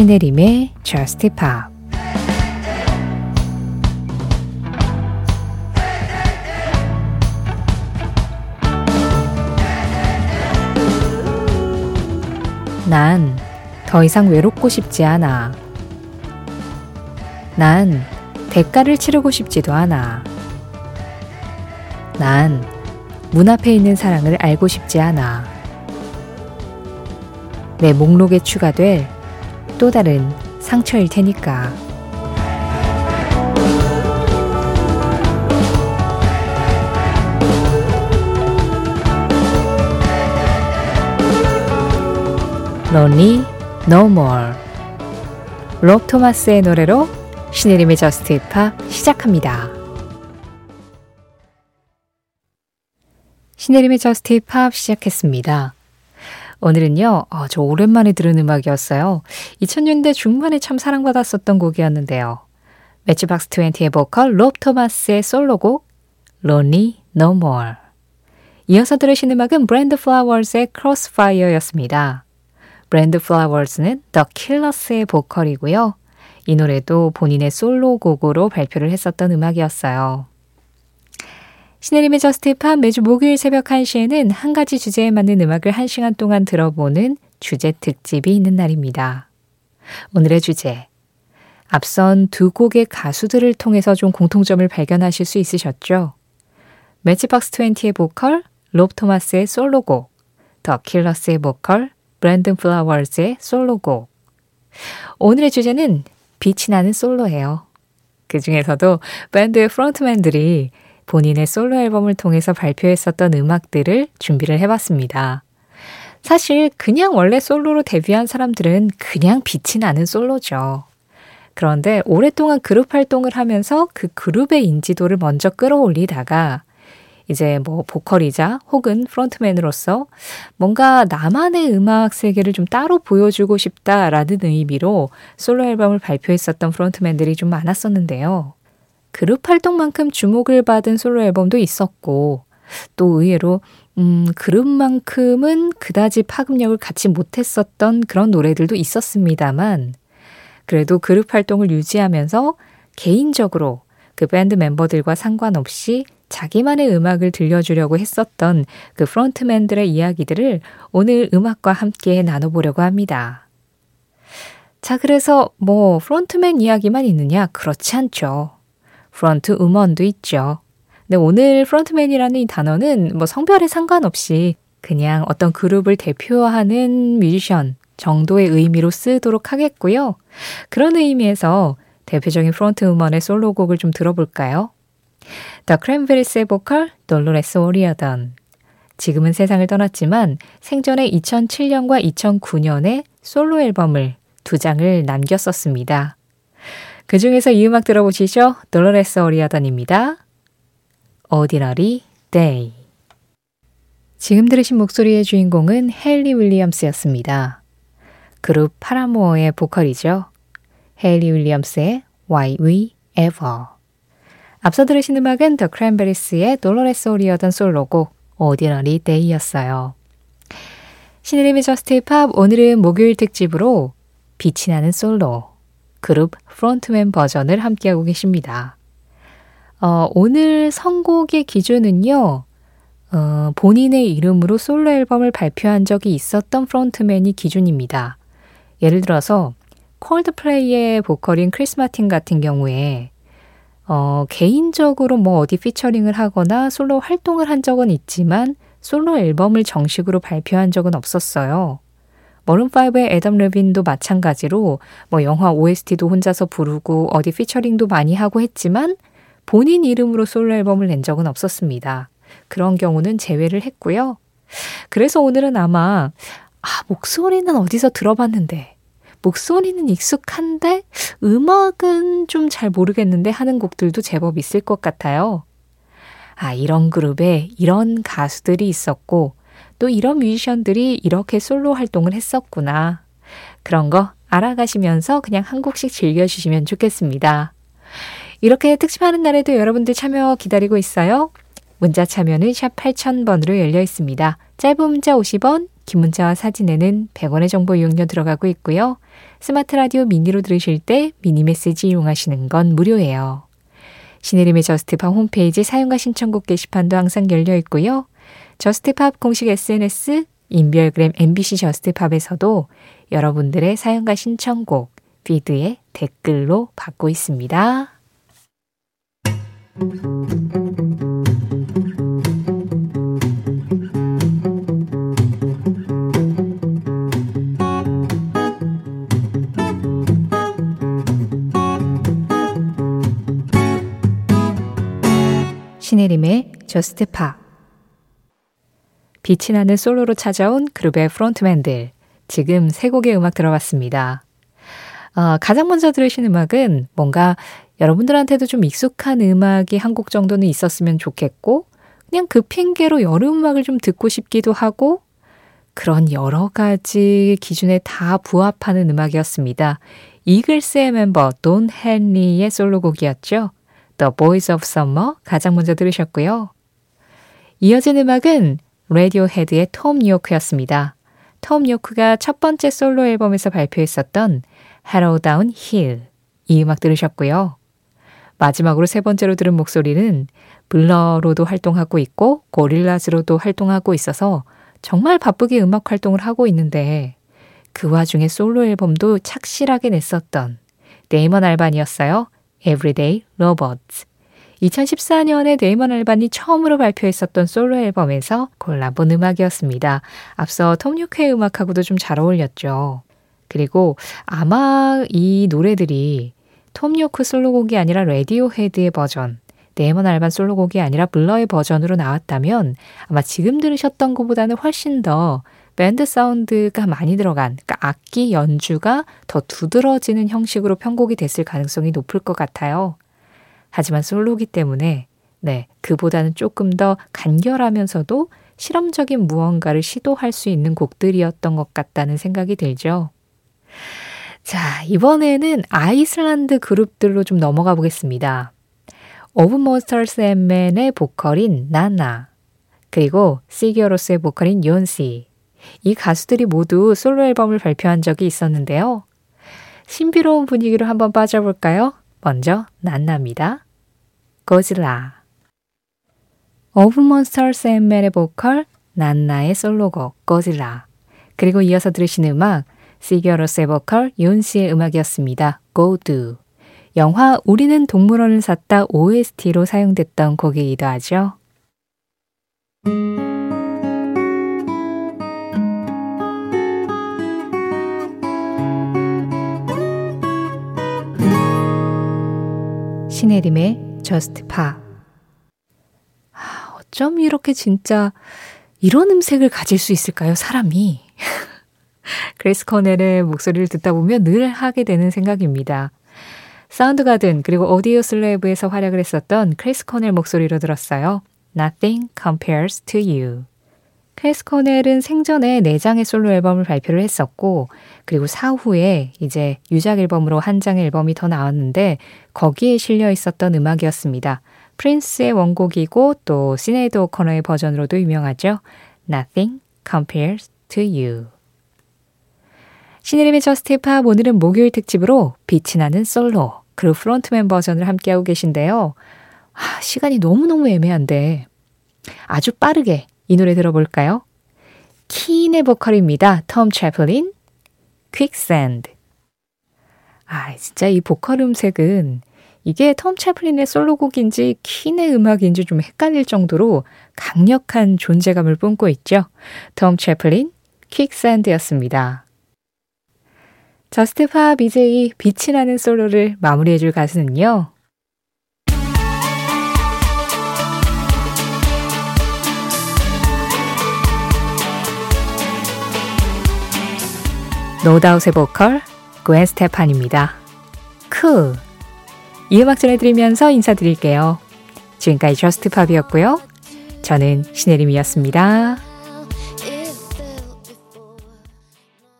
신혜림의 Just Pop 난 더 이상 외롭고 싶지 않아. 난 대가를 치르고 싶지도 않아. 난 문 앞에 있는 사랑을 알고 싶지 않아. 내 목록에 추가될 또 다른 상처일 테니까. Lonely No More 롭 토마스의 노래로 신혜림의 저스트 힙합 시작합니다. 신혜림의 Just Pop 시작했습니다. 오늘은요, 어, 저 오랜만에 들은 음악이었어요. 2000년대 중반에 참 사랑받았었던 곡이었는데요. Matchbox 20의 보컬 롭 토마스의 솔로곡 Lonely No More 이어서 들으신 음악은 브랜든 플라워스의 Crossfire였습니다. 브랜든 플라워스는 The Killers의 보컬이고요. 이 노래도 본인의 솔로곡으로 발표를 했었던 음악이었어요. 신혜림의 Just Pop 매주 목요일 새벽 1시에는 한 가지 주제에 맞는 음악을 1시간 동안 들어보는 주제 특집이 있는 날입니다. 오늘의 주제. 앞선 두 곡의 가수들을 통해서 좀 공통점을 발견하실 수 있으셨죠? Matchbox 20의 보컬, 롭 토마스의 솔로곡, The Killers의 보컬, 브랜든 플라워즈의 솔로곡. 오늘의 주제는 빛이 나는 솔로예요. 그 중에서도 밴드의 프론트맨들이 본인의 솔로 앨범을 통해서 발표했었던 음악들을 준비를 해봤습니다. 사실 그냥 원래 솔로로 데뷔한 사람들은 그냥 빛이 나는 솔로죠. 그런데 오랫동안 그룹 활동을 하면서 그 그룹의 인지도를 먼저 끌어올리다가 이제 뭐 보컬이자 혹은 프론트맨으로서 뭔가 나만의 음악 세계를 좀 따로 보여주고 싶다라는 의미로 솔로 앨범을 발표했었던 프론트맨들이 좀 많았었는데요. 그룹 활동만큼 주목을 받은 솔로 앨범도 있었고, 또 의외로, 음, 그룹만큼은 그다지 파급력을 갖지 못했었던 그런 노래들도 있었습니다만, 그래도 그룹 활동을 유지하면서 개인적으로 그 밴드 멤버들과 상관없이 자기만의 음악을 들려주려고 했었던 그 프론트맨들의 이야기들을 오늘 음악과 함께 나눠보려고 합니다. 자, 그래서 뭐 frontman 이야기만 있느냐? 그렇지 않죠. front woman도 있죠. 근데 오늘 frontman이라는 이 단어는 뭐 성별에 상관없이 그냥 어떤 그룹을 대표하는 뮤지션 정도의 의미로 쓰도록 하겠고요. 그런 의미에서 대표적인 front woman의 솔로곡을 좀 들어볼까요? The Cranberries의 보컬 돌로레스 오리어던 지금은 세상을 떠났지만 생전에 2007년과 2009년에 솔로 앨범을 두 장을 남겼었습니다. 그 중에서 이 음악 들어보시죠. 돌로레스 오리아던입니다. Ordinary Day. 지금 들으신 목소리의 주인공은 헨리 윌리엄스였습니다. 그룹 파라모어의 보컬이죠. 헨리 윌리엄스의 Why We Ever. 앞서 들으신 음악은 The Cranberries의 돌로레스 오리어던 솔로곡 Ordinary Day였어요. 신혜림의 Just Pop 오늘은 목요일 특집으로 빛이 나는 솔로 그룹 frontman 버전을 함께하고 계십니다. 어, 오늘 선곡의 기준은요, 어, 본인의 이름으로 솔로 앨범을 발표한 적이 있었던 frontman이 기준입니다. 예를 들어서 콜드플레이의 보컬인 크리스 마틴 같은 경우에 어, 개인적으로 뭐 어디 피처링을 하거나 솔로 활동을 한 적은 있지만 솔로 앨범을 정식으로 발표한 적은 없었어요. 마룬5의 애덤 레빈도 마찬가지로 뭐 영화 OST도 혼자서 부르고 어디 피처링도 많이 하고 했지만 본인 이름으로 솔로 앨범을 낸 적은 없었습니다. 그런 경우는 제외를 했고요. 그래서 오늘은 아마 아, 목소리는 어디서 들어봤는데 목소리는 익숙한데 음악은 좀 잘 모르겠는데 하는 곡들도 제법 있을 것 같아요. 아, 이런 그룹에 이런 가수들이 있었고 또 이런 뮤지션들이 이렇게 솔로 활동을 했었구나. 그런 거 알아가시면서 그냥 한 곡씩 즐겨주시면 좋겠습니다. 이렇게 특집하는 날에도 여러분들 참여 기다리고 있어요. 문자 참여는 샵 8000번으로 열려 있습니다. 짧은 문자 50원, 긴 문자와 사진에는 100원의 정보 이용료 들어가고 있고요. 스마트 라디오 미니로 들으실 때 미니 메시지 이용하시는 건 무료예요. 신혜림의 Just Pop 홈페이지 사연과 신청곡 게시판도 항상 열려 있고요. Just Pop 공식 SNS 인별그램 MBC Just Pop에서도 여러분들의 사연과 신청곡 피드에 댓글로 받고 있습니다. 신혜림의 Just Pop 빛이 나는 솔로로 찾아온 그룹의 frontman들 지금 세 곡의 음악 들어봤습니다. 어, 가장 먼저 들으신 음악은 뭔가 여러분들한테도 좀 익숙한 음악이 한 곡 정도는 있었으면 좋겠고, 그냥 그 핑계로 여름 음악을 좀 듣고 싶기도 하고, 그런 여러 가지 기준에 다 부합하는 음악이었습니다. 이글스의 멤버 돈 헨리의 솔로곡이었죠. The Boys of Summer 가장 먼저 들으셨고요. 이어진 음악은 레디오 헤드의 톰 요크였습니다. 톰 요크가 첫 번째 솔로 앨범에서 발표했었던 Hello Down Hill 이 음악 들으셨고요. 마지막으로 세 번째로 들은 목소리는 블러로도 활동하고 있고 고릴라즈로도 활동하고 있어서 정말 바쁘게 음악 활동을 하고 있는데 그 와중에 솔로 앨범도 착실하게 냈었던 데이먼 알반이었어요. Everyday Robots. 2014년에 데이먼 알반이 처음으로 발표했었던 솔로 앨범에서 골라본 음악이었습니다. 앞서 톰 요크의 음악하고도 좀 잘 어울렸죠. 그리고 아마 이 노래들이 톰 요크 솔로곡이 아니라 Radiohead의 버전, 데이먼 알반 솔로곡이 아니라 Blur의 버전으로 나왔다면 아마 지금 들으셨던 것보다는 훨씬 더 밴드 사운드가 많이 들어간, 그러니까 악기 연주가 더 두드러지는 형식으로 편곡이 됐을 가능성이 높을 것 같아요. 하지만 솔로기 때문에, 네, 그보다는 조금 더 간결하면서도 실험적인 무언가를 시도할 수 있는 곡들이었던 것 같다는 생각이 들죠. 자, 이번에는 아이슬란드 그룹들로 좀 넘어가 보겠습니다. Of Monsters and Men의 보컬인 난나, 그리고 Sigur Rós의 보컬인 욘시, 이 가수들이 모두 솔로 앨범을 발표한 적이 있었는데요. 신비로운 분위기로 한번 빠져볼까요? 먼저 난나입니다. 고질라 Of Monsters and Men의 보컬 난나의 솔로곡 고질라 그리고 이어서 들으신 음악 Sigur Rós의 보컬 욘시의 음악이었습니다. Go Do 영화 우리는 동물원을 샀다 OST로 사용됐던 곡이기도 하죠. 신혜림의 Just Pop. 아, 어쩜 이렇게 진짜 이런 음색을 가질 수 있을까요, 사람이? 크리스 코넬의 목소리를 듣다 보면 늘 하게 되는 생각입니다. Soundgarden 그리고 Audioslave에서 활약을 했었던 크리스 코넬 목소리로 들었어요. Nothing compares to you. 크리스 코넬은 생전에 4장의 솔로 앨범을 발표를 했었고, 그리고 사후에 이제 유작 앨범으로 한 장의 앨범이 더 나왔는데, 거기에 실려 있었던 음악이었습니다. 프린스의 원곡이고, 또 시네이드 오코너의 버전으로도 유명하죠. Nothing compares to you. 신혜림의 Just Pop 오늘은 목요일 특집으로 빛이 나는 솔로, 그리고 frontman 버전을 함께하고 계신데요. 아, 시간이 너무너무 애매한데, 아주 빠르게 이 노래 들어볼까요? Keane의 보컬입니다. 톰 채플린, Quicksand. 아, 진짜 이 보컬 음색은 이게 톰 채플린의 솔로곡인지 Keane의 음악인지 좀 헷갈릴 정도로 강력한 존재감을 뿜고 있죠. 톰 채플린, Quicksand였습니다. Just Pop 빛이 나는 솔로를 마무리해줄 가수는요. 노다웃의 보컬 그웬 스테파니입니다. 크. 이 음악 전해드리면서 인사드릴게요. 지금까지 Just Pop이었고요. 저는 신혜림이었습니다.